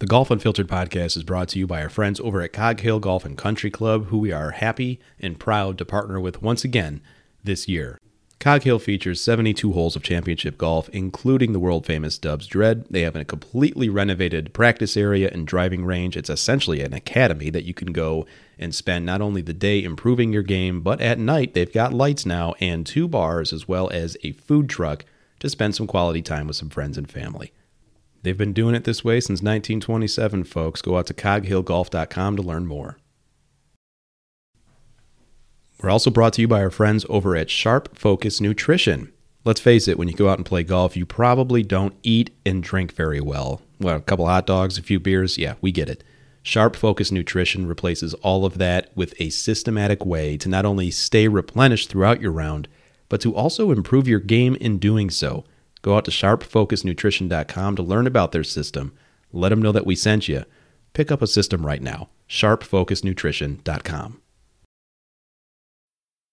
The Golf Unfiltered podcast is brought to you by our friends over at Cog Hill Golf and Country Club, who we are happy and proud to partner with once again this year. Cog Hill features 72 holes of championship golf, including the world famous Dubs Dread. They have a completely renovated practice area and driving range. It's essentially an academy that you can go and spend not only the day improving your game, but at night they've got lights now and two bars as well as a food truck to spend some quality time with some friends and family. They've been doing it this way since 1927, folks. Go out to coghillgolf.com to learn more. We're also brought to you by our friends over at Sharp Focus Nutrition. Let's face it, when you go out and play golf, you probably don't eat and drink very well. Well, a couple hot dogs, a few beers, yeah, we get it. Sharp Focus Nutrition replaces all of that with a systematic way to not only stay replenished throughout your round, but to also improve your game in doing so. Go out to sharpfocusnutrition.com to learn about their system. Let them know that we sent you. Pick up a system right now. sharpfocusnutrition.com.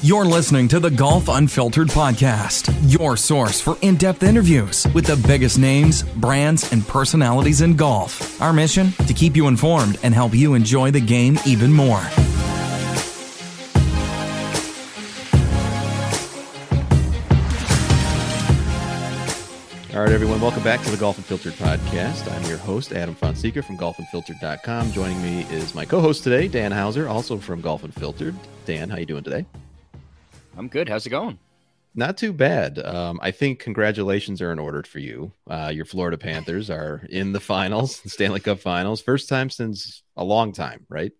You're listening to the Golf Unfiltered podcast, your source for in depth interviews with the biggest names, brands, and personalities in golf. Our mission to keep you informed and help you enjoy the game even more. All right, everyone, welcome back to the Golf Unfiltered podcast. I'm your host, Adam Fonseca from golfunfiltered.com. Joining me is my co-host today, Dan Hauser, also from Golf Unfiltered. Dan, how you doing today? I'm good. How's it going? Not too bad. Um, I think congratulations are in order for you. Uh, your Florida Panthers are in the finals, the Stanley Cup Finals, first time since a long time, right?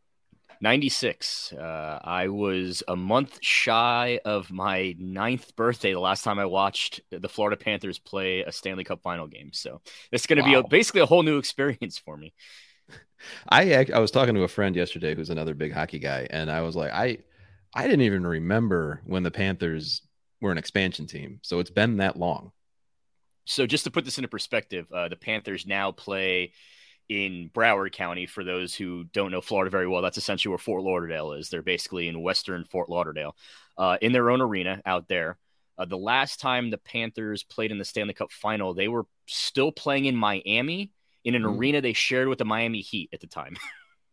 96. Uh, I was a month shy of my ninth birthday the last time I watched the Florida Panthers play a Stanley Cup final game. So it's going to wow. be a, basically a whole new experience for me. I I was talking to a friend yesterday who's another big hockey guy, and I was like, I I didn't even remember when the Panthers were an expansion team. So it's been that long. So just to put this into perspective, uh, the Panthers now play in Broward County. For those who don't know Florida very well, that's essentially where Fort Lauderdale is. They're basically in Western Fort Lauderdale, uh, in their own arena out there. Uh, the last time the Panthers played in the Stanley Cup Final, they were still playing in Miami in an mm. arena they shared with the Miami Heat at the time.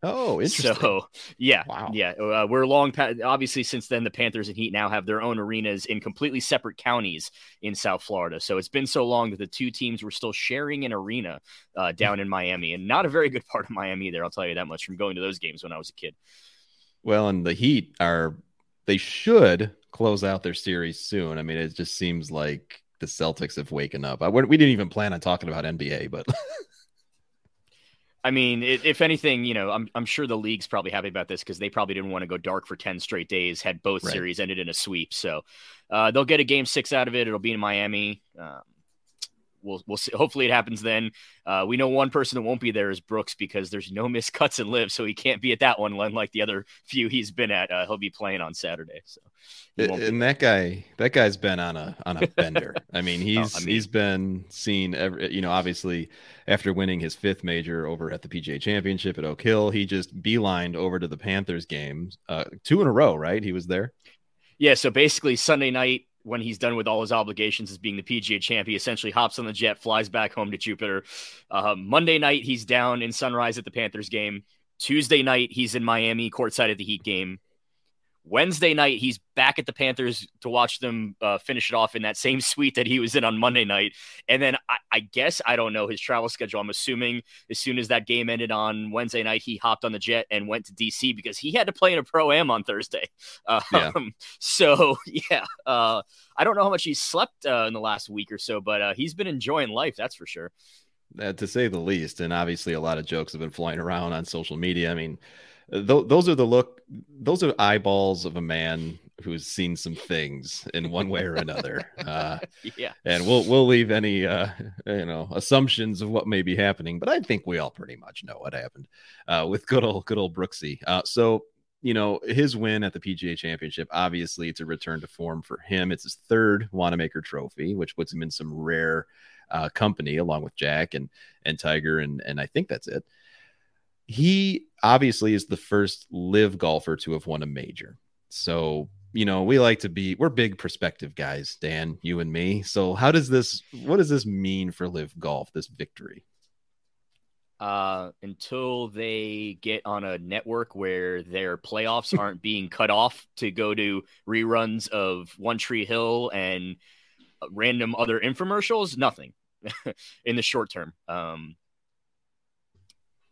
Oh, interesting. So, yeah, wow. yeah, uh, we're long. past. obviously, since then, the Panthers and Heat now have their own arenas in completely separate counties in South Florida. So it's been so long that the two teams were still sharing an arena uh, down in Miami, and not a very good part of Miami there. I'll tell you that much from going to those games when I was a kid. Well, and the Heat are they should close out their series soon. I mean, it just seems like the Celtics have waken up. I, we didn't even plan on talking about NBA, but I mean, if anything, you know, I'm I'm sure the league's probably happy about this because they probably didn't want to go dark for ten straight days. Had both right. series ended in a sweep, so uh, they'll get a game six out of it. It'll be in Miami. Um, we'll we'll see. Hopefully, it happens then. Uh, we know one person that won't be there is Brooks because there's no missed cuts and LIV, so he can't be at that one. Unlike the other few he's been at, uh, he'll be playing on Saturday. So, and that guy, that guy's been on a on a bender. I mean, he's oh, I mean, he's been seen every. You know, obviously after winning his fifth major over at the PGA Championship at Oak Hill, he just beelined over to the Panthers games, uh, two in a row. Right, he was there. Yeah, so basically Sunday night when he's done with all his obligations as being the PGA champ, he essentially hops on the jet, flies back home to Jupiter. Uh, Monday night, he's down in Sunrise at the Panthers game. Tuesday night, he's in Miami, courtside at the Heat game. Wednesday night, he's back at the Panthers to watch them uh, finish it off in that same suite that he was in on Monday night. And then I, I, guess I don't know his travel schedule. I'm assuming as soon as that game ended on Wednesday night, he hopped on the jet and went to DC because he had to play in a pro am on Thursday. Um, yeah. So yeah, uh, I don't know how much he slept uh, in the last week or so, but uh, he's been enjoying life. That's for sure. Uh, to say the least. And obviously, a lot of jokes have been flying around on social media. I mean, th- those are the look those are eyeballs of a man who's seen some things in one way or another. Uh, yeah, and we'll we'll leave any uh, you know assumptions of what may be happening, but I think we all pretty much know what happened uh, with good old good old Brooksy. Uh, so you know his win at the PGA Championship. Obviously, it's a return to form for him. It's his third Wanamaker Trophy, which puts him in some rare uh, company along with Jack and and Tiger and and I think that's it. He obviously is the first LIV golfer to have won a major. So you know, we like to be we're big perspective guys, Dan, you and me. So how does this what does this mean for LIV golf, this victory? Uh until they get on a network where their playoffs aren't being cut off to go to reruns of One Tree Hill and random other infomercials, nothing in the short term. Um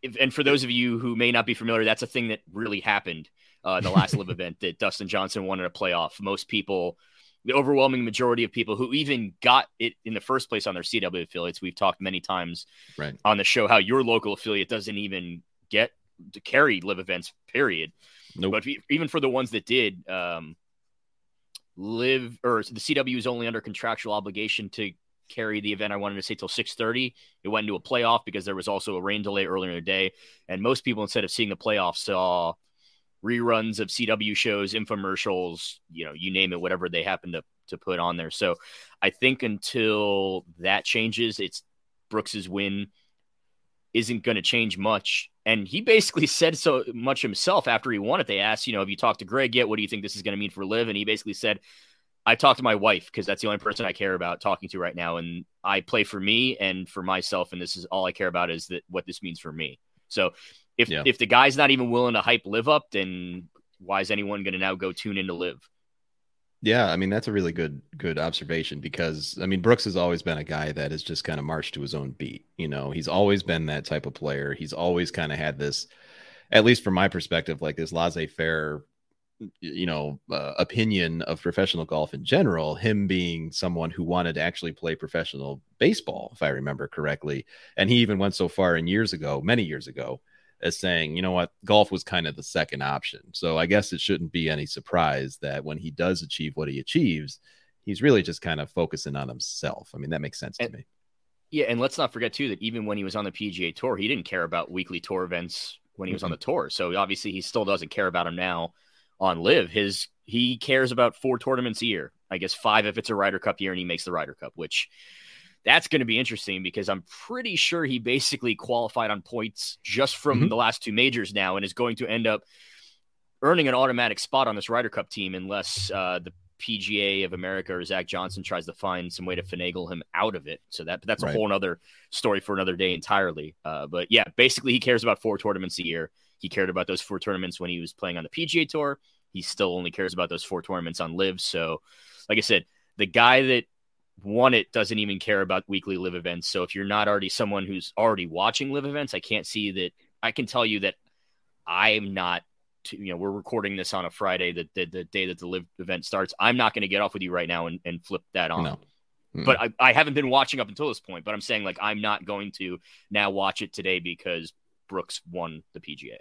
if, and for those of you who may not be familiar, that's a thing that really happened uh, the last LIV event that Dustin Johnson won in a playoff. Most people, the overwhelming majority of people who even got it in the first place on their CW affiliates, we've talked many times right. on the show how your local affiliate doesn't even get to carry LIV events, period. Nope. But even for the ones that did, um, LIV or the CW is only under contractual obligation to carry the event. I wanted to say till 6:30. It went into a playoff because there was also a rain delay earlier in the day, and most people instead of seeing the playoff saw reruns of CW shows, infomercials, you know, you name it, whatever they happen to to put on there. So I think until that changes, it's Brooks's win isn't going to change much. And he basically said so much himself after he won it. They asked, you know, have you talked to Greg yet? What do you think this is going to mean for LIV? And he basically said, I talk to my wife because that's the only person I care about talking to right now. And I play for me and for myself. And this is all I care about is that what this means for me. So if yeah. if the guy's not even willing to hype LIV up, then why is anyone going to now go tune in to LIV? Yeah, I mean that's a really good good observation because I mean Brooks has always been a guy that has just kind of marched to his own beat. You know, he's always been that type of player. He's always kind of had this, at least from my perspective, like this laissez-faire, you know, uh, opinion of professional golf in general. Him being someone who wanted to actually play professional baseball, if I remember correctly, and he even went so far in years ago, many years ago, as saying, you know what, golf was kind of the second option. So I guess it shouldn't be any surprise that when he does achieve what he achieves, he's really just kind of focusing on himself. I mean, that makes sense and, to me. Yeah, and let's not forget too that even when he was on the PGA Tour, he didn't care about weekly tour events when he was mm-hmm. on the tour. So obviously, he still doesn't care about them now on LIV His he cares about four tournaments a year. I guess five if it's a Ryder Cup year, and he makes the Ryder Cup, which that's going to be interesting because I'm pretty sure he basically qualified on points just from mm-hmm. the last two majors now and is going to end up earning an automatic spot on this Ryder Cup team unless uh, the PGA of America or Zach Johnson tries to find some way to finagle him out of it. So that that's a right. whole other story for another day entirely. Uh, but yeah, basically he cares about four tournaments a year. He cared about those four tournaments when he was playing on the PGA Tour. He still only cares about those four tournaments on LIV. So, like I said, the guy that won it doesn't even care about weekly LIV events so if you're not already someone who's already watching LIV events i can't see that i can tell you that i'm not you know we're recording this on a friday the, the, the day that the LIV event starts i'm not going to get off with you right now and, and flip that on no. mm. but I, I haven't been watching up until this point but i'm saying like i'm not going to now watch it today because brooks won the pga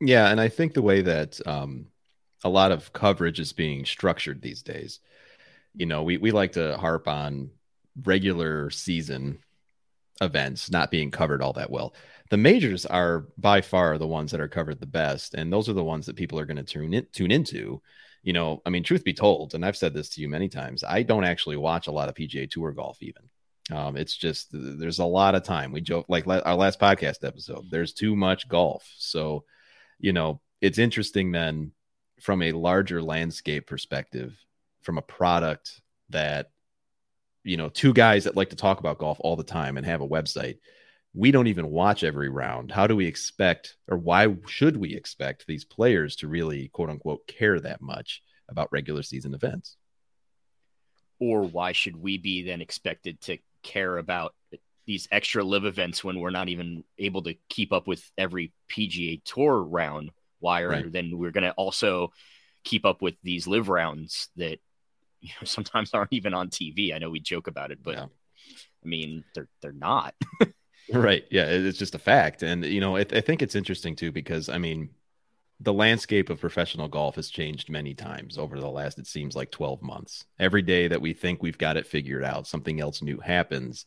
yeah and i think the way that um, a lot of coverage is being structured these days you know, we, we like to harp on regular season events not being covered all that well. The majors are by far the ones that are covered the best, and those are the ones that people are going to tune in, tune into. You know, I mean, truth be told, and I've said this to you many times, I don't actually watch a lot of PGA Tour golf. Even um, it's just there's a lot of time. We joke like our last podcast episode. There's too much golf, so you know it's interesting then from a larger landscape perspective from a product that you know two guys that like to talk about golf all the time and have a website we don't even watch every round how do we expect or why should we expect these players to really quote unquote care that much about regular season events or why should we be then expected to care about these extra LIV events when we're not even able to keep up with every PGA Tour round? wire, right. then we're going to also keep up with these LIV rounds that you know sometimes aren't even on TV. I know we joke about it, but yeah. I mean they're they're not. right. Yeah, it's just a fact, and you know I, I think it's interesting too because I mean the landscape of professional golf has changed many times over the last it seems like 12 months. Every day that we think we've got it figured out something else new happens.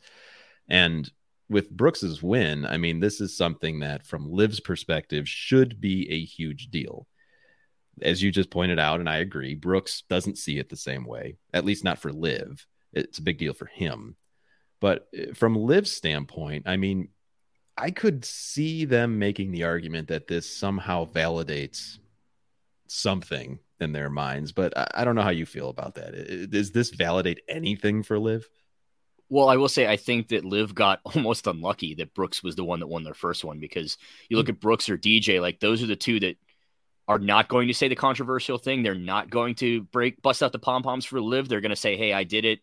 And with brooks's win i mean this is something that from LIV's perspective should be a huge deal. As you just pointed out and i agree brooks doesn't see it the same way at least not for LIV. It's a big deal for him. But eh, from LIV's standpoint i mean I could see them making the argument that this somehow validates something in their minds, but I, I don't know how you feel about that. Does this validate anything for LIV? Well, I will say I think that LIV got almost unlucky that Brooks was the one that won their first one because you look mm-hmm. at Brooks or DJ, like those are the two that are not going to say the controversial thing. They're not going to break bust out the pom poms for LIV. They're going to say, "Hey, I did it."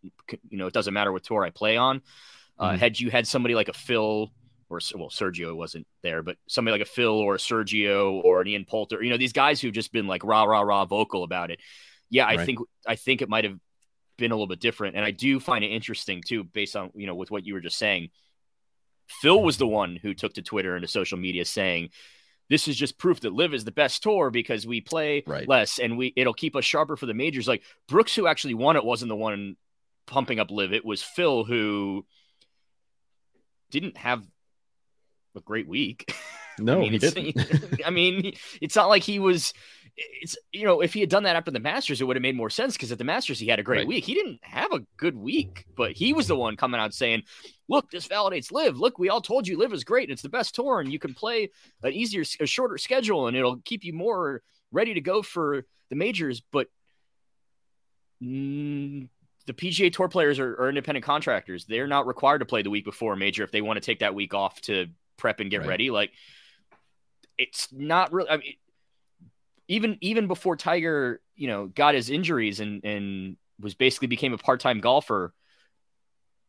You know, it doesn't matter what tour I play on. Uh, mm-hmm. Had you had somebody like a Phil or well, Sergio wasn't there, but somebody like a Phil or a Sergio or an Ian Poulter, you know, these guys who've just been like rah rah rah vocal about it. Yeah, I right. think I think it might have been a little bit different, and I do find it interesting too, based on you know with what you were just saying. Phil was the one who took to Twitter and to social media saying, "This is just proof that LIV is the best tour because we play right. less and we it'll keep us sharper for the majors." Like Brooks, who actually won it, wasn't the one pumping up LIV. It was Phil who didn't have a great week. No, I mean, he didn't. I mean, it's not like he was. It's you know, if he had done that after the Masters, it would have made more sense because at the Masters he had a great right. week. He didn't have a good week, but he was the one coming out saying, "Look, this validates LIV. Look, we all told you LIV is great. It's the best tour, and you can play an easier, a shorter schedule, and it'll keep you more ready to go for the majors." But mm, the PGA Tour players are, are, independent contractors. They're not required to play the week before a major if they want to take that week off to prep and get right. ready. Like it's not really. I mean, even even before Tiger, you know, got his injuries and and was basically became a part time golfer.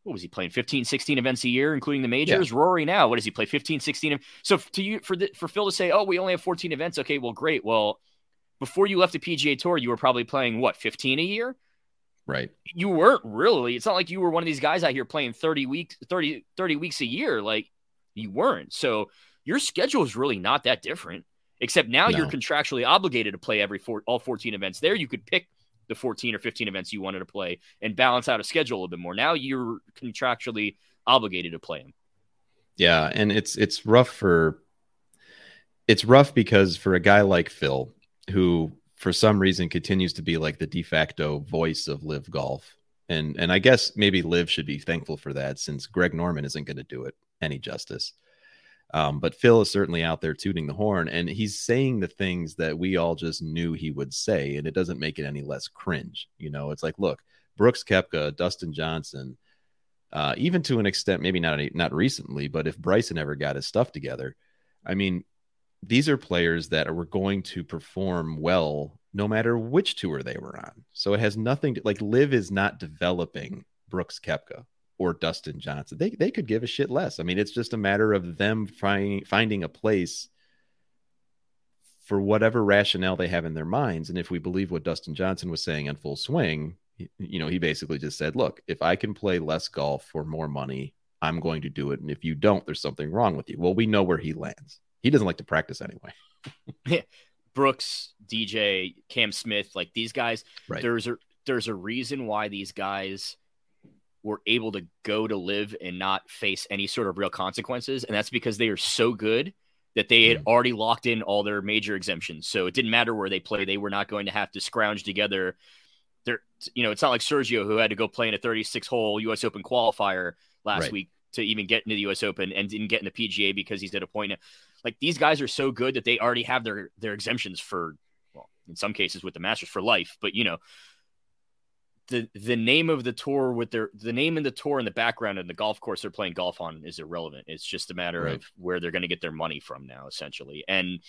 What was he playing 15, 16 events a year, including the majors? Yeah. Rory now, what does he play 15, 16? So to you for the, for Phil to say, oh, we only have 14 events. Okay, well, great. Well, before you left the PGA Tour, you were probably playing what 15 a year. Right. You weren't really. It's not like you were one of these guys out here playing 30 weeks, 30, 30 weeks a year. Like you weren't. So your schedule is really not that different, except now no. you're contractually obligated to play every four, all 14 events. There, you could pick the 14 or 15 events you wanted to play and balance out a schedule a little bit more. Now you're contractually obligated to play them. Yeah, and it's it's rough for it's rough because for a guy like Phil, who for some reason continues to be like the de facto voice of LIV golf, and and I guess maybe LIV should be thankful for that since Greg Norman isn't going to do it any justice. Um, but Phil is certainly out there tooting the horn, and he's saying the things that we all just knew he would say, and it doesn't make it any less cringe. You know, it's like, look, Brooks Koepka, Dustin Johnson, uh, even to an extent, maybe not not recently, but if Bryson ever got his stuff together, I mean, these are players that were going to perform well no matter which tour they were on. So it has nothing to like LIV is not developing Brooks Koepka or Dustin Johnson. They they could give a shit less. I mean, it's just a matter of them finding finding a place for whatever rationale they have in their minds. And if we believe what Dustin Johnson was saying on full swing, you know, he basically just said, look, if I can play less golf for more money, I'm going to do it. And if you don't, there's something wrong with you. Well, we know where he lands. He doesn't like to practice anyway. yeah. Brooks, DJ, Cam Smith, like these guys, right. there's a there's a reason why these guys were able to go to LIV and not face any sort of real consequences. And that's because they are so good that they had mm-hmm. already locked in all their major exemptions. So it didn't matter where they play, they were not going to have to scrounge together. There, you know, it's not like Sergio who had to go play in a 36 hole US Open qualifier last right. week to even get into the US Open and didn't get in the PGA because he's at a point. Like these guys are so good that they already have their their exemptions for well, in some cases with the Masters for life, but you know, the the name of the tour with their the name in the tour in the background and the golf course they're playing golf on is irrelevant. It's just a matter right. of where they're going to get their money from now, essentially, and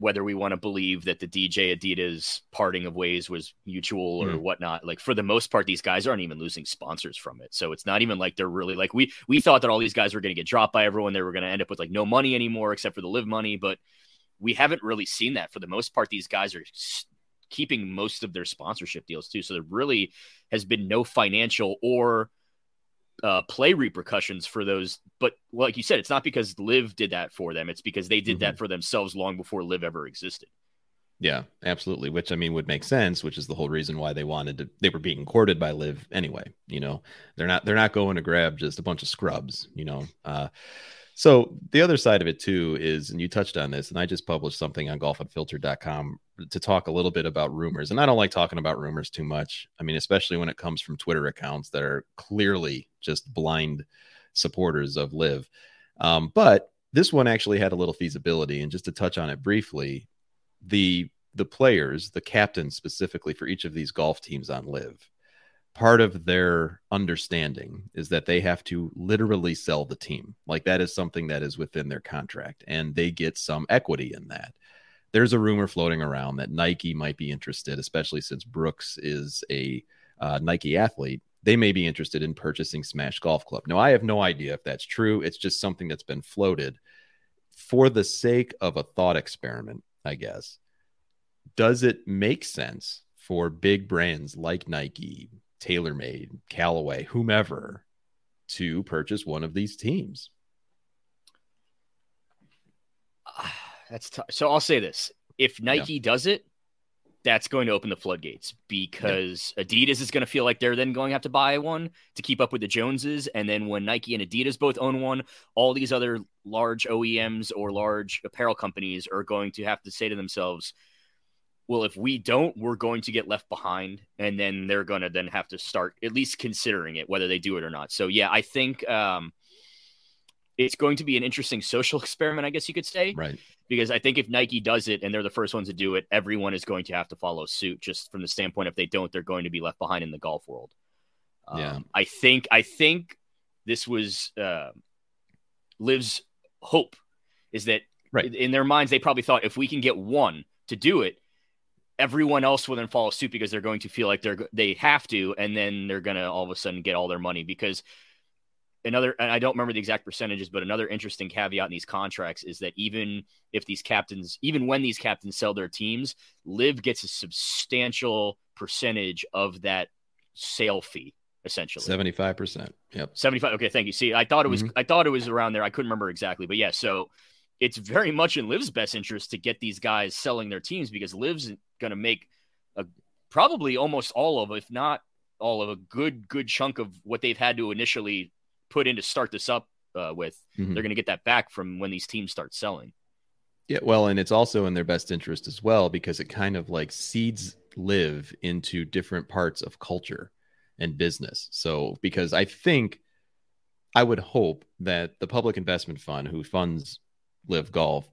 whether we want to believe that the DJ Adidas parting of ways was mutual or mm. whatnot. Like for the most part, these guys aren't even losing sponsors from it. So it's not even like they're really like we we thought that all these guys were going to get dropped by everyone. They were going to end up with like no money anymore except for the LIV money, but we haven't really seen that for the most part. These guys are keeping most of their sponsorship deals too. So there really has been no financial or uh, play repercussions for those. But like you said, it's not because LIV did that for them. It's because they did mm-hmm. that for themselves long before LIV ever existed. Yeah, absolutely. Which I mean would make sense, which is the whole reason why they wanted to they were being courted by LIV anyway. You know, they're not they're not going to grab just a bunch of scrubs, you know. Uh so the other side of it too is, and you touched on this, and I just published something on golfunfiltered.com to talk a little bit about rumors. And I don't like talking about rumors too much. I mean, especially when it comes from Twitter accounts that are clearly just blind supporters of LIV. Um, but this one actually had a little feasibility. And just to touch on it briefly, the the players, the captains specifically for each of these golf teams on LIV, part of their understanding is that they have to literally sell the team. Like that is something that is within their contract and they get some equity in that. There's a rumor floating around that Nike might be interested, especially since Brooks is a uh, Nike athlete. They may be interested in purchasing Smash Golf Club. Now, I have no idea if that's true. It's just something that's been floated for the sake of a thought experiment, I guess. Does it make sense for big brands like Nike, TaylorMade, Callaway, whomever to purchase one of these teams? That's tough. So I'll say this: if Nike yeah. does it, that's going to open the floodgates because yeah. Adidas is going to feel like they're then going to have to buy one to keep up with the Joneses, and then when Nike and Adidas both own one, all these other large OEMs or large apparel companies are going to have to say to themselves, well, if we don't, we're going to get left behind. And then they're going to then have to start at least considering it, whether they do it or not. So, yeah, I think um, it's going to be an interesting social experiment, I guess you could say. Right. Because I think if Nike does it and they're the first ones to do it, everyone is going to have to follow suit just from the standpoint if they don't, they're going to be left behind in the golf world. Yeah. Um, I think, I think this was uh, LIV's hope is that right. in their minds, they probably thought if we can get one to do it, everyone else will then follow suit because they're going to feel like they're they have to, and then they're gonna all of a sudden get all their money because another and I don't remember the exact percentages, but another interesting caveat in these contracts is that even if these captains, even when these captains sell their teams, LIV gets a substantial percentage of that sale fee essentially. 75% yep. 75 okay thank you. See i thought it was mm-hmm. i thought it was around there. I couldn't remember exactly but yeah so it's very much in LIV's best interest to get these guys selling their teams because LIV's going to make a probably almost all of, if not all of, a good good chunk of what they've had to initially put in to start this up uh, with. Mm-hmm. They're going to get that back from when these teams start selling. Yeah, well, and it's also in their best interest as well because it kind of like seeds LIV into different parts of culture and business. So, because I think I would hope that the public investment fund who funds LIV golf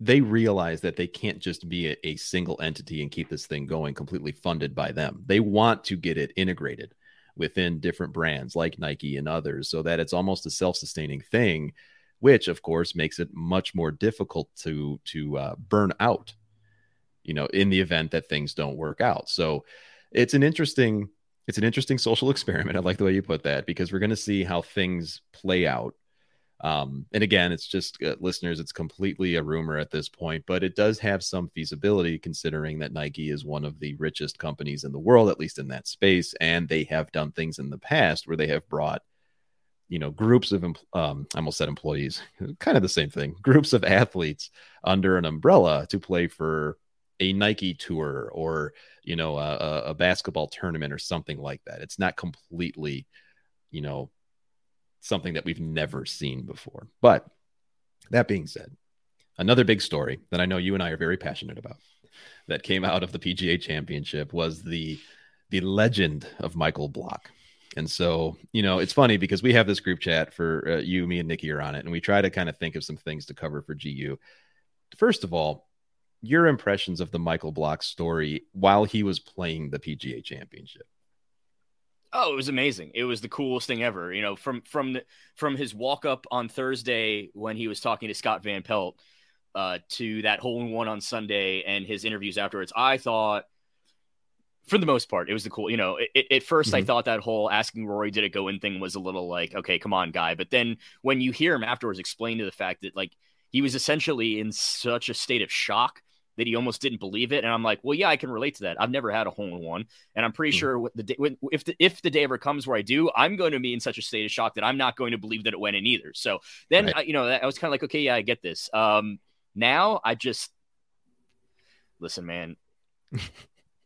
they realize that they can't just be a, a, single entity and keep this thing going completely funded by them. They want to get it integrated within different brands like Nike and others so that it's almost a self-sustaining thing, which of course makes it much more difficult to to uh, burn out, you know, in the event that things don't work out. So it's an interesting it's an interesting social experiment. I like the way you put that because we're going to see how things play out um, and again, it's just uh, listeners, it's completely a rumor at this point, but it does have some feasibility considering that Nike is one of the richest companies in the world, at least in that space. And they have done things in the past where they have brought, you know, groups of, um, I almost said employees, kind of the same thing, groups of athletes under an umbrella to play for a Nike tour or, you know, a, a basketball tournament or something like that. It's not completely, you know, something that we've never seen before. But that being said, another big story that I know you and I are very passionate about that came out of the PGA Championship was the the legend of Michael Block. And so, you know, it's funny because we have this group chat for uh, you, me, and Nikki are on it, and we try to kind of think of some things to cover for GU. First of all, your impressions of the Michael Block story while he was playing the PGA Championship. Oh, it was amazing. It was the coolest thing ever. You know, from from the, from his walk up on Thursday when he was talking to Scott Van Pelt uh, to that hole in one on Sunday and his interviews afterwards. I thought, for the most part, it was the cool. You know, it, it, at 1st mm-hmm. I thought that whole asking Rory did it go in thing was a little like, okay, come on, guy. But then when you hear him afterwards explain to the fact that like he was essentially in such a state of shock that he almost didn't believe it. And I'm like, well, yeah, I can relate to that. I've never had a hole in one, and I'm pretty mm. sure the day, when, if the if the day ever comes where I do, I'm going to be in such a state of shock that I'm not going to believe that it went in either. So then, right. I, you know, I was kind of like, okay, yeah, I get this. Um, now I just listen, man.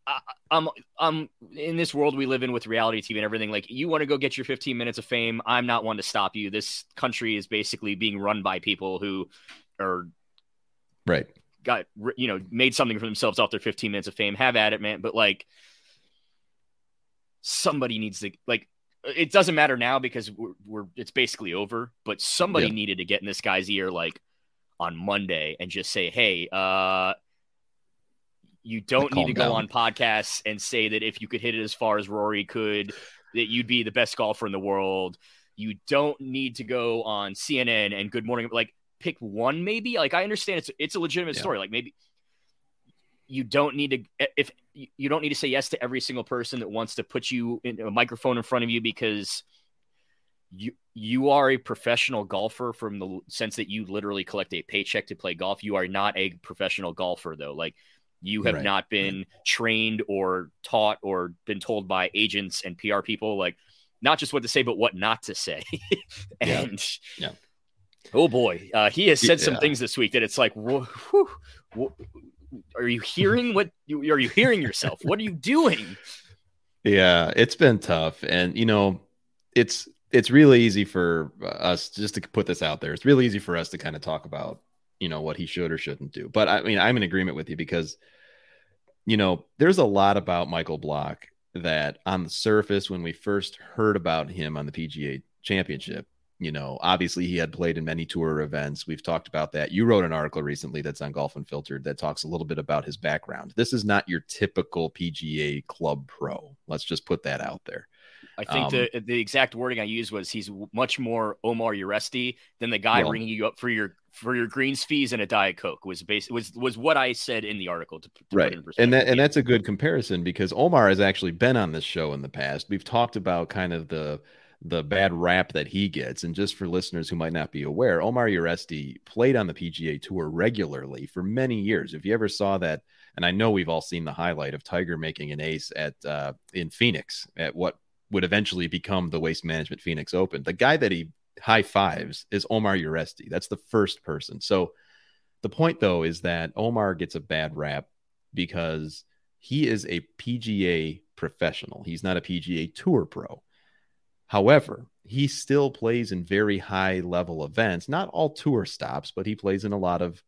I, I'm I'm in this world we live in with reality TV and everything. Like, you want to go get your 15 minutes of fame. I'm not one to stop you. This country is basically being run by people who are right got you know made something for themselves off their 15 minutes of fame have at it man but like somebody needs to like it doesn't matter now because we're, we're it's basically over but somebody yeah. needed to get in this guy's ear like on monday and just say hey uh you don't need to go down. on podcasts and say that if you could hit it as far as rory could that you'd be the best golfer in the world you don't need to go on cnn and good morning like pick one maybe like i understand it's it's a legitimate yeah. story like maybe you don't need to if you don't need to say yes to every single person that wants to put you in a microphone in front of you because you you are a professional golfer from the sense that you literally collect a paycheck to play golf you are not a professional golfer though like you have right. not been trained or taught or been told by agents and PR people like not just what to say but what not to say and yeah. yeah Oh boy, uh, he has said yeah. some things this week that it's like, whew, are you hearing what? You, are you hearing yourself? what are you doing? Yeah, it's been tough, and you know, it's it's really easy for us just to put this out there. It's really easy for us to kind of talk about, you know, what he should or shouldn't do. But I mean, I'm in agreement with you because, you know, there's a lot about Michael Block that on the surface, when we first heard about him on the PGA Championship, you know, obviously he had played in many tour events. We've talked about that. You wrote an article recently that's on Golf Unfiltered that talks a little bit about his background. This is not your typical PGA club pro. Let's just put that out there. I think um, the the exact wording I used was he's much more Omar Uresti than the guy well, ringing you up for your for your greens fees and a diet coke was base was was what I said in the article. To, to right, and that and that's a good comparison because Omar has actually been on this show in the past. We've talked about kind of the the bad rap that he gets. And just for listeners who might not be aware, Omar Uresti played on the PGA Tour regularly for many years. If you ever saw that, and I know we've all seen the highlight of Tiger making an ace at uh, in Phoenix at what would eventually become the Waste Management Phoenix Open. The guy that he high fives is Omar Uresti. That's the first person. So the point though is that Omar gets a bad rap because he is a PGA professional. He's not a PGA Tour pro. However, he still plays in very high level events, not all tour stops, but he plays in a lot of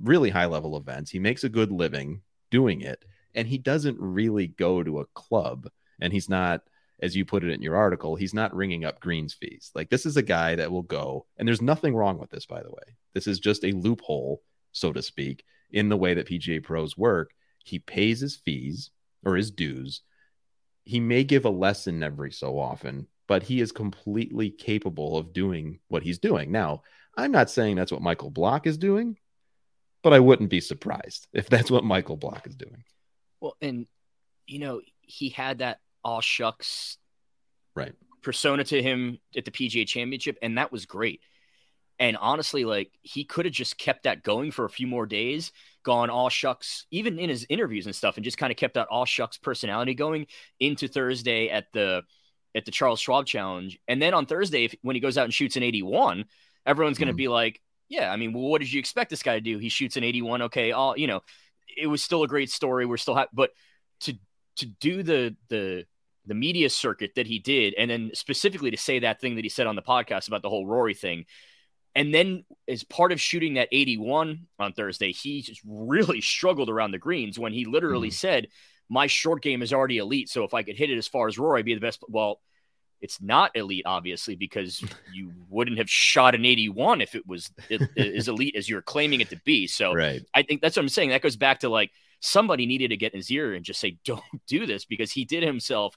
really high level events. He makes a good living doing it, and he doesn't really go to a club. And he's not, as you put it in your article, he's not ringing up greens fees. Like this is a guy that will go, and there's nothing wrong with this, by the way. This is just a loophole, so to speak, in the way that PGA pros work. He pays his fees or his dues. He may give a lesson every so often, but he is completely capable of doing what he's doing. Now, I'm not saying that's what Michael Block is doing, but I wouldn't be surprised if that's what Michael Block is doing. Well, and you know, he had that all shucks right persona to him at the PGA championship, and that was great. And honestly, like he could have just kept that going for a few more days, gone all shucks, even in his interviews and stuff, and just kind of kept that all shucks personality going into Thursday at the at the Charles Schwab Challenge, and then on Thursday, if, when he goes out and shoots an 81, everyone's going to mm. be like, "Yeah, I mean, well, what did you expect this guy to do? He shoots an 81. Okay, all you know, it was still a great story. We're still, ha- but to to do the the the media circuit that he did, and then specifically to say that thing that he said on the podcast about the whole Rory thing." And then, as part of shooting that 81 on Thursday, he just really struggled around the greens when he literally mm. said, my short game is already elite. So if I could hit it as far as Rory, I'd be the best. Well, it's not elite, obviously, because you wouldn't have shot an 81 if it was as elite as you're claiming it to be. So right. I think that's what I'm saying. That goes back to like somebody needed to get in his ear and just say, don't do this because he did himself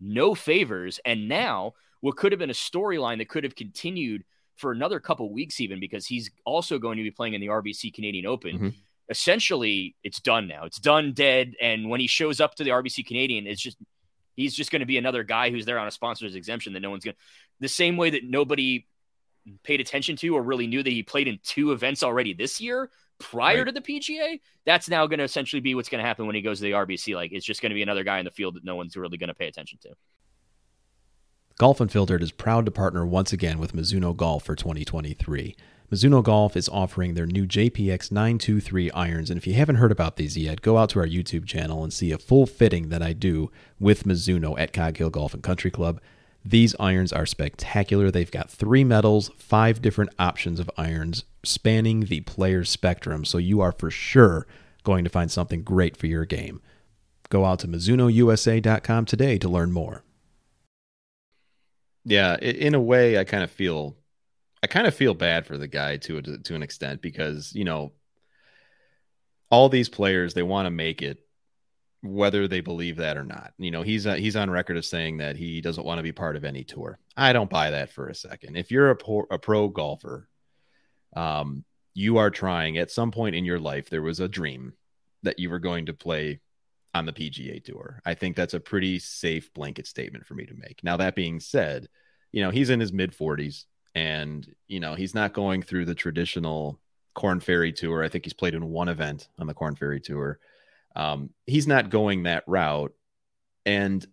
no favors. And now what could have been a storyline that could have continued for another couple weeks, even because he's also going to be playing in the RBC Canadian Open. Mm-hmm essentially it's done now. It's done, dead. And when he shows up to the RBC Canadian, it's just he's just going to be another guy who's there on a sponsor's exemption that no one's going to. The same way that nobody paid attention to or really knew that he played in two events already this year. prior Right. to the PGA, that's now going to essentially be what's going to happen when he goes to the RBC. Like it's just going to be another guy in the field that no one's really going to pay attention to. Golf Unfiltered is proud to partner once again with Mizuno Golf for 2023. Mizuno Golf is offering their new JPX 923 irons, and if you haven't heard about these yet, go out to our YouTube channel and see a full fitting that I do with Mizuno at Cog Hill Golf and Country Club. These irons are spectacular. They've got three metals, five different options of irons spanning the player's spectrum, so you are for sure going to find something great for your game. Go out to MizunoUSA.com today to learn more. Yeah, in a way, I kind of feel, I kind of feel bad for the guy to a, to an extent because you know, all these players they want to make it, whether they believe that or not. You know, he's uh, he's on record of saying that he doesn't want to be part of any tour. I don't buy that for a second. If you're a pro, a pro golfer, um, you are trying at some point in your life. There was a dream that you were going to play on the PGA Tour. I think that's a pretty safe blanket statement for me to make. Now, that being said, you know, he's in his mid 40s and, you know, he's not going through the traditional Corn Ferry Tour. I think he's played in one event on the Corn Ferry Tour. Um, he's not going that route. And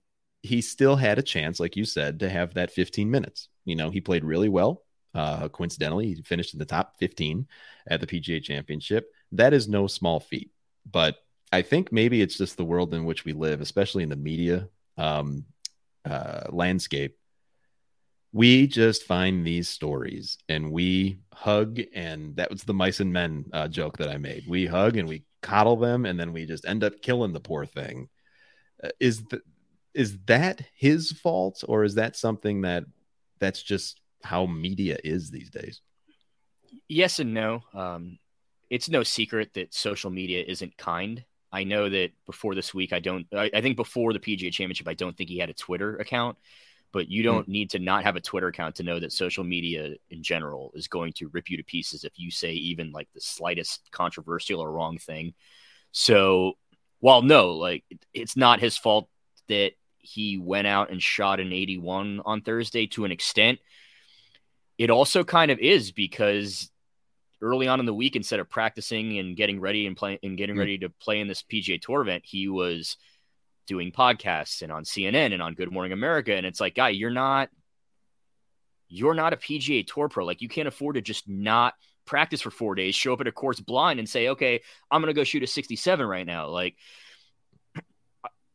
he still had a chance, like you said, to have that 15 minutes. You know, he played really well. Uh, coincidentally, he finished in the top 15 at the PGA Championship. That is no small feat. But I think maybe it's just the world in which we live, especially in the media um, uh, landscape. We just find these stories and we hug, and that was the mice and men uh, joke that I made. We hug and we coddle them, and then we just end up killing the poor thing. Uh, is is that his fault, or is that something that that's just how media is these days? Yes and no. Um, it's no secret that social media isn't kind. I know that before this week, I don't. I, I think before the PGA Championship, I don't think he had a Twitter account. But you don't need to not have a Twitter account to know that social media in general is going to rip you to pieces if you say even like the slightest controversial or wrong thing. So, while no, like it's not his fault that he went out and shot an 81 on Thursday to an extent. It also kind of is because early on in the week, instead of practicing and getting ready and playing and getting Mm. ready to play in this PGA Tour event, he was doing podcasts and on CNN and on Good Morning America. And it's like, guy, you're not you're not a PGA Tour pro. Like you can't afford to just not practice for four days, show up at a course blind, and say, okay, I'm gonna go shoot a 67 right now. Like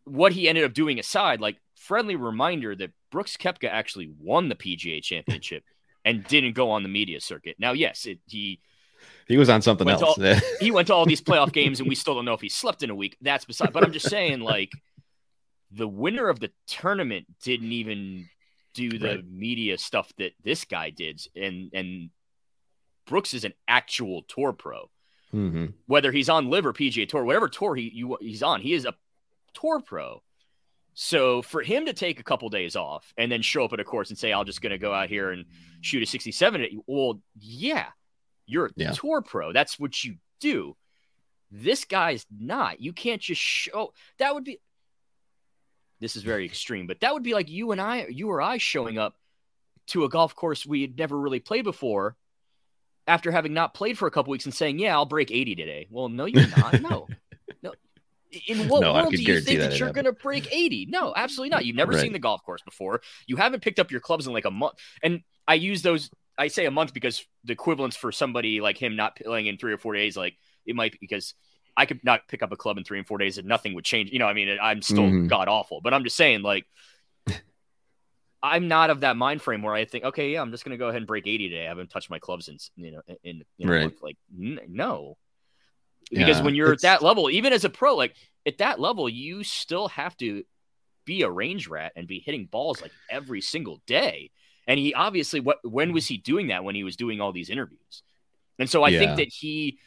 what he ended up doing aside, like friendly reminder that Brooks Koepka actually won the PGA Championship and didn't go on the media circuit. Now, yes, it, he He was on something else. he went to all these playoff games and we still don't know if he slept in a week. That's beside. But I'm just saying, like, the winner of the tournament didn't even do the Right. media stuff that this guy did, and and Brooks is an actual tour pro. hmm Whether he's on LIV or PGA Tour, whatever tour he you, he's on, he is a tour pro. So for him to take a couple days off and then show up at a course and say, "I'm just going to go out here and shoot a 67," at you," well, yeah, you're a Yeah. tour pro. That's what you do. This guy's not. You can't just show. That would be. This is very extreme, but that would be like you and I, you or I, showing up to a golf course we had never really played before, after having not played for a couple weeks and saying, "Yeah, I'll break 80 today." Well, no, you're not. No, no. In what No, world do you think that that you're going to break 80? No, absolutely not. You've never Right. seen the golf course before. You haven't picked up your clubs in like a month. And I use those. I say a month because the equivalence for somebody like him not playing in three or four days, like it might be because I could not pick up a club in three and four days and nothing would change. You know, I mean, I'm still Mhm. god awful, but I'm just saying, like, I'm not of that mind frame where I think, okay, yeah, I'm just gonna go ahead and break 80 today. I haven't touched my clubs in you know in, in Right. Like, n- no, because Yeah, when you're at that level, even as a pro, like at that level, you still have to be a range rat and be hitting balls like every single day. And he obviously, what when was he doing that? When he was doing all these interviews, and so I Yeah. think that he.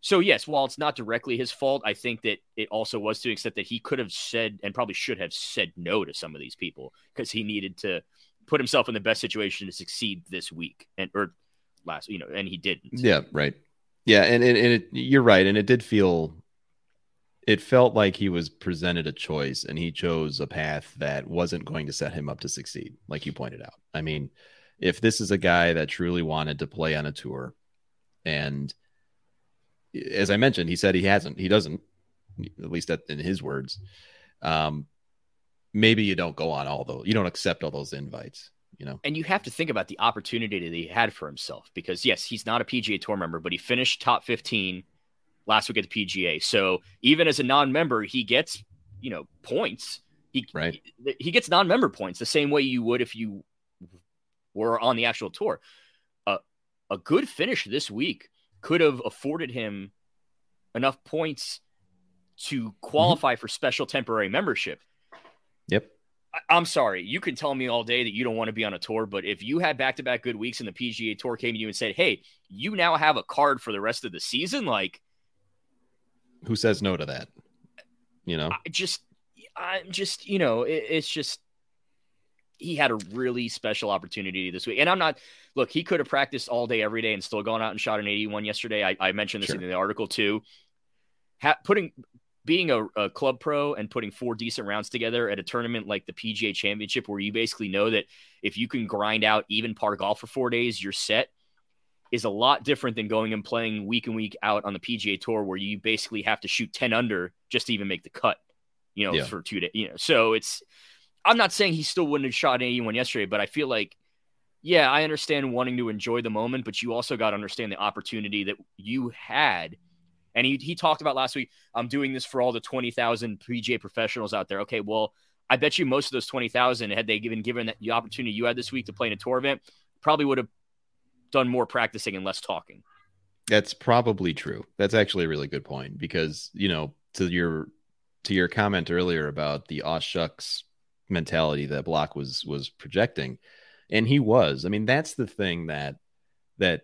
So yes, while it's not directly his fault, I think that it also was to accept that he could have said and probably should have said no to some of these people because he needed to put himself in the best situation to succeed this week and or last, you know, and he didn't. Yeah, right. Yeah, and and, and it, you're right, and it did feel. It felt like he was presented a choice, and he chose a path that wasn't going to set him up to succeed, like you pointed out. I mean, if this is a guy that truly wanted to play on a tour, and as I mentioned, he said he hasn't. He doesn't, at least in his words. Um, maybe you don't go on all those. You don't accept all those invites. You know, and you have to think about the opportunity that he had for himself because yes, he's not a PGA Tour member, but he finished top fifteen last week at the PGA. So even as a non-member, he gets you know points. He right. he, he gets non-member points the same way you would if you were on the actual tour. Uh, a good finish this week could have afforded him enough points to qualify mm-hmm. for special temporary membership. Yep. I, am sorry. You can tell me all day that you don't want to be on a tour, but if you had back to back good weeks and the PGA Tour came to you and said, hey, you now have a card for the rest of the season, like. Who says no to that? You know? I just, I'm just, you know, it, it's just he had a really special opportunity this week. And I'm not look, he could have practiced all day every day and still gone out and shot an 81 yesterday. I, I mentioned this sure. in the article too. Ha- putting being a, a, club pro and putting four decent rounds together at a tournament like the PGA Championship, where you basically know that if you can grind out even par golf for four days, you're set, is a lot different than going and playing week and week out on the PGA Tour, where you basically have to shoot 10 under just to even make the cut, you know, yeah. for two days. You know, so it's I'm not saying he still wouldn't have shot anyone yesterday, but I feel like, yeah, I understand wanting to enjoy the moment, but you also got to understand the opportunity that you had. And he, he talked about last week, I'm doing this for all the 20,000 PGA professionals out there. Okay, well, I bet you most of those 20,000, had they given given that the opportunity you had this week to play in a tour event, probably would have done more practicing and less talking. That's probably true. That's actually a really good point because, you know, to your to your comment earlier about the aw shucks mentality that Block was was projecting, and he was. I mean, that's the thing that that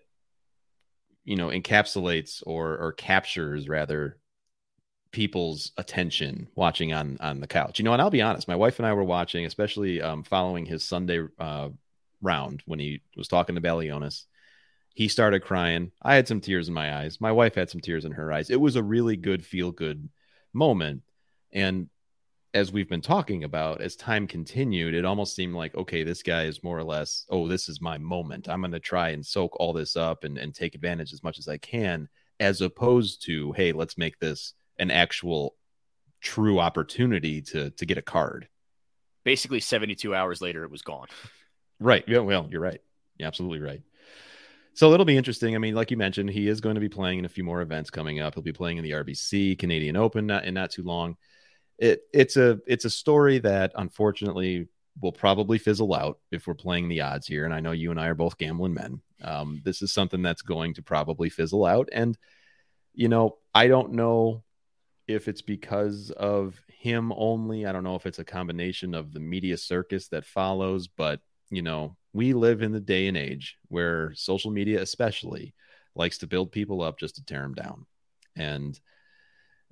you know encapsulates or or captures rather people's attention watching on on the couch. You know, and I'll be honest, my wife and I were watching, especially um, following his Sunday uh, round when he was talking to Balionis. He started crying. I had some tears in my eyes. My wife had some tears in her eyes. It was a really good feel good moment. And as we've been talking about, as time continued, it almost seemed like, okay, this guy is more or less, oh, this is my moment. I'm going to try and soak all this up and, and take advantage as much as I can, as opposed to, hey, let's make this an actual true opportunity to to get a card. Basically, 72 hours later, it was gone. Right. Yeah. Well, you're right. You're absolutely right. So it'll be interesting. I mean, like you mentioned, he is going to be playing in a few more events coming up. He'll be playing in the RBC, Canadian Open, not, in not too long it it's a it's a story that unfortunately will probably fizzle out if we're playing the odds here. And I know you and I are both gambling men. Um, this is something that's going to probably fizzle out. And you know, I don't know if it's because of him only. I don't know if it's a combination of the media circus that follows, but you know, we live in the day and age where social media, especially, likes to build people up just to tear them down. And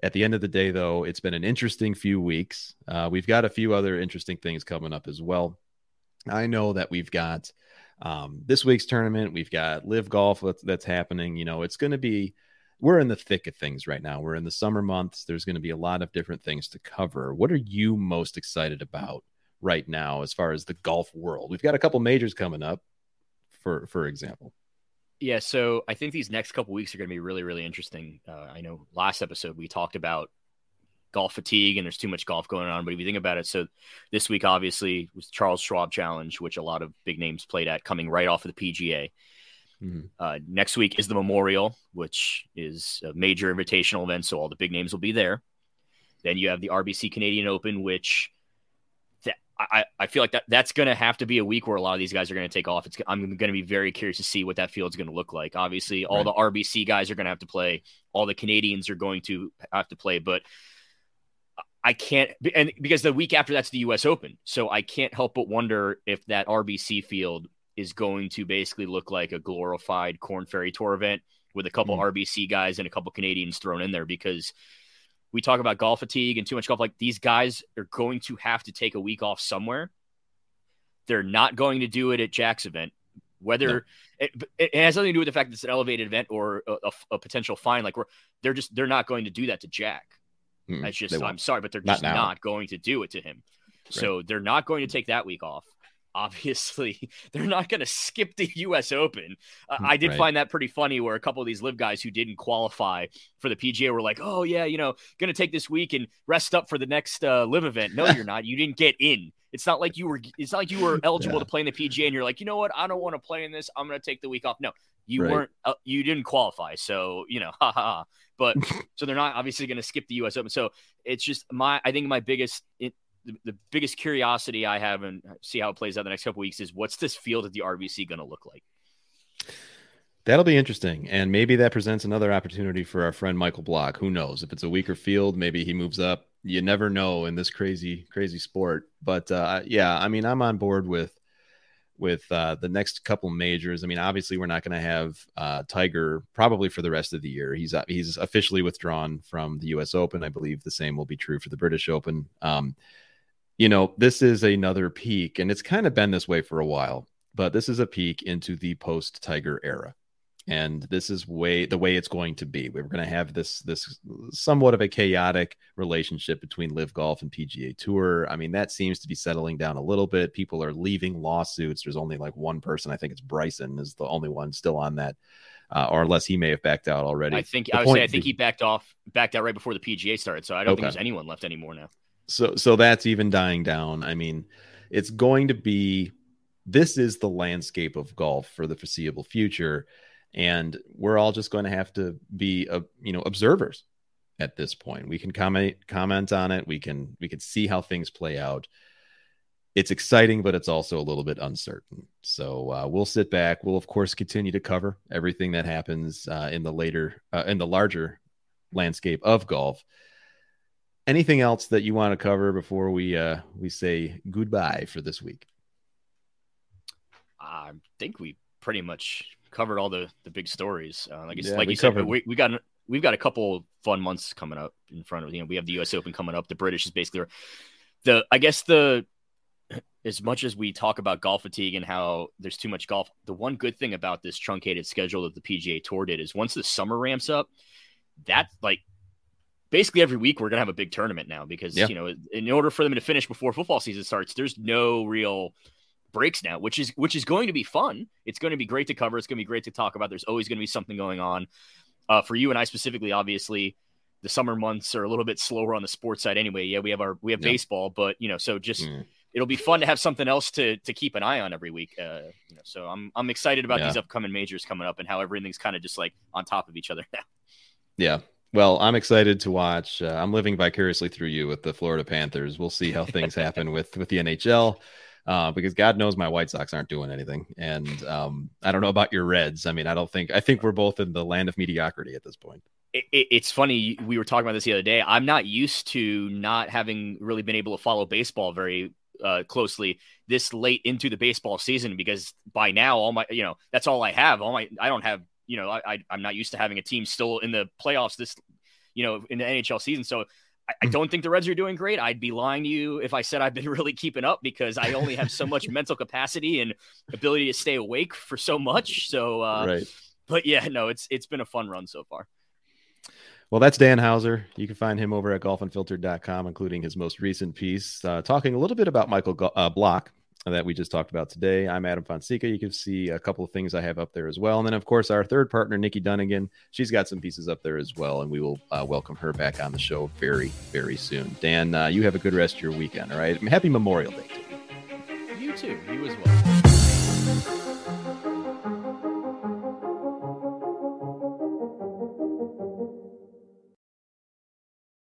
at the end of the day, though, it's been an interesting few weeks. Uh, we've got a few other interesting things coming up as well. I know that we've got um, this week's tournament. We've got LIV Golf that's, that's happening. You know, it's going to be, we're in the thick of things right now. We're in the summer months. There's going to be a lot of different things to cover. What are you most excited about right now as far as the golf world? We've got a couple majors coming up, for for example. Yeah, so I think these next couple weeks are going to be really, really interesting. Uh, I know last episode we talked about golf fatigue and there's too much golf going on, but if you think about it, so this week obviously was Charles Schwab Challenge, which a lot of big names played at, coming right off of the PGA. Mm-hmm. Uh, next week is the Memorial, which is a major invitational event, so all the big names will be there. Then you have the RBC Canadian Open, which I, I feel like that that's going to have to be a week where a lot of these guys are going to take off. It's I'm going to be very curious to see what that field is going to look like. Obviously, all right. the RBC guys are going to have to play. All the Canadians are going to have to play, but I can't and because the week after that's the US Open. So I can't help but wonder if that RBC field is going to basically look like a glorified Korn Ferry Tour event with a couple mm. RBC guys and a couple Canadians thrown in there because we talk about golf fatigue and too much golf. Like these guys are going to have to take a week off somewhere. They're not going to do it at Jack's event. Whether no. it, it, has nothing to do with the fact that it's an elevated event or a, a, a potential fine, like we're they're just they're not going to do that to Jack. Mm, That's just I'm sorry, but they're just not, not, going to do it to him. Right. So they're not going to take that week off. Obviously they're not going to skip the US Open. Uh, I did right. find that pretty funny where a couple of these LIV guys who didn't qualify for the PGA were like, "Oh yeah, you know, going to take this week and rest up for the next uh, LIV event." No, you're not. You didn't get in. It's not like you were it's not like you were eligible yeah. to play in the PGA and you're like, "You know what? I don't want to play in this. I'm going to take the week off." No. You right. weren't uh, you didn't qualify. So, you know, ha ha. But so they're not obviously going to skip the US Open. So, it's just my I think my biggest it, the, the biggest curiosity I have and see how it plays out the next couple weeks is what's this field at the RBC going to look like? That'll be interesting. And maybe that presents another opportunity for our friend Michael Block. Who knows? If it's a weaker field, maybe he moves up. You never know in this crazy, crazy sport. But uh, yeah, I mean, I'm on board with with uh, the next couple majors. I mean, obviously, we're not going to have uh, Tiger probably for the rest of the year. He's uh, he's officially withdrawn from the U.S. Open. I believe the same will be true for the British Open. Um, you know, this is another peek, and it's kind of been this way for a while, but this is a peek into the post Tiger era. And this is way the way it's going to be. We're going to have this this somewhat of a chaotic relationship between LIV Golf and PGA Tour. I mean, that seems to be settling down a little bit. People are leaving lawsuits. There's only like one person. I think it's Bryson is the only one still on that uh, or unless he may have backed out already. I think the I would say I think he backed off, backed out right before the PGA started. So I don't okay. think there's anyone left anymore now so so that's even dying down. I mean, it's going to be this is the landscape of golf for the foreseeable future. And we're all just going to have to be uh, you know observers at this point. We can comment comment on it. We can we can see how things play out. It's exciting but it's also a little bit uncertain. So uh, we'll sit back. We'll of course continue to cover everything that happens uh, in the later uh, in the larger landscape of golf anything else that you want to cover before we uh we say goodbye for this week? I think we pretty much covered all the the big stories. Uh, like, yeah, like you said we, we got we've got a couple fun months coming up in front of you know we have the us open coming up. The british is basically the i guess the as much as we talk about golf fatigue and how there's too much golf the one good thing about this truncated schedule that the pga tour did is once the summer ramps up that like basically every week we're gonna have a big tournament now because yeah. you know in order for them to finish before football season starts, there's no real breaks now, which is which is going to be fun. It's going to be great to cover. It's going to be great to talk about. There's always going to be something going on. Uh, for you and I specifically, obviously, the summer months are a little bit slower on the sports side anyway. Yeah, we have our we have yeah. baseball, but you know, so just mm. it'll be fun to have something else to to keep an eye on every week. Uh, you know, so I'm I'm excited about yeah. these upcoming majors coming up and how everything's kind of just like on top of each other now. Yeah, well, I'm excited to watch. Uh, I'm living vicariously through you with the Florida Panthers. We'll see how things happen with with the NHL. Uh, because God knows my White Sox aren't doing anything, and um, I don't know about your Reds. I mean, I don't think I think we're both in the land of mediocrity at this point. It, it, it's funny we were talking about this the other day. I'm not used to not having really been able to follow baseball very uh, closely this late into the baseball season because by now all my you know that's all I have. All my I don't have you know, I, I am not used to having a team still in the playoffs this, you know, in the NHL season. So I, I, hmm. don't think the Reds are doing great. I'd be lying to you if I said I've been really keeping up because I only have so much mental capacity and ability to stay awake for so much. So, uh, right. but yeah, no, it's it's been a fun run so far. Well, that's Dan Hauser. You can find him over at golfunfiltered.com, including his most recent piece, uh, talking a little bit about Michael uh, Block, that we just talked about today. I'm Adam Fonseca. You can see a couple of things I have up there as well. And then, of course, our third partner, Nikki Dunnigan, she's got some pieces up there as well. And we will uh, welcome her back on the show very, very soon. Dan, uh, you have a good rest of your weekend. All right. Happy Memorial Day to you. You too. You as well.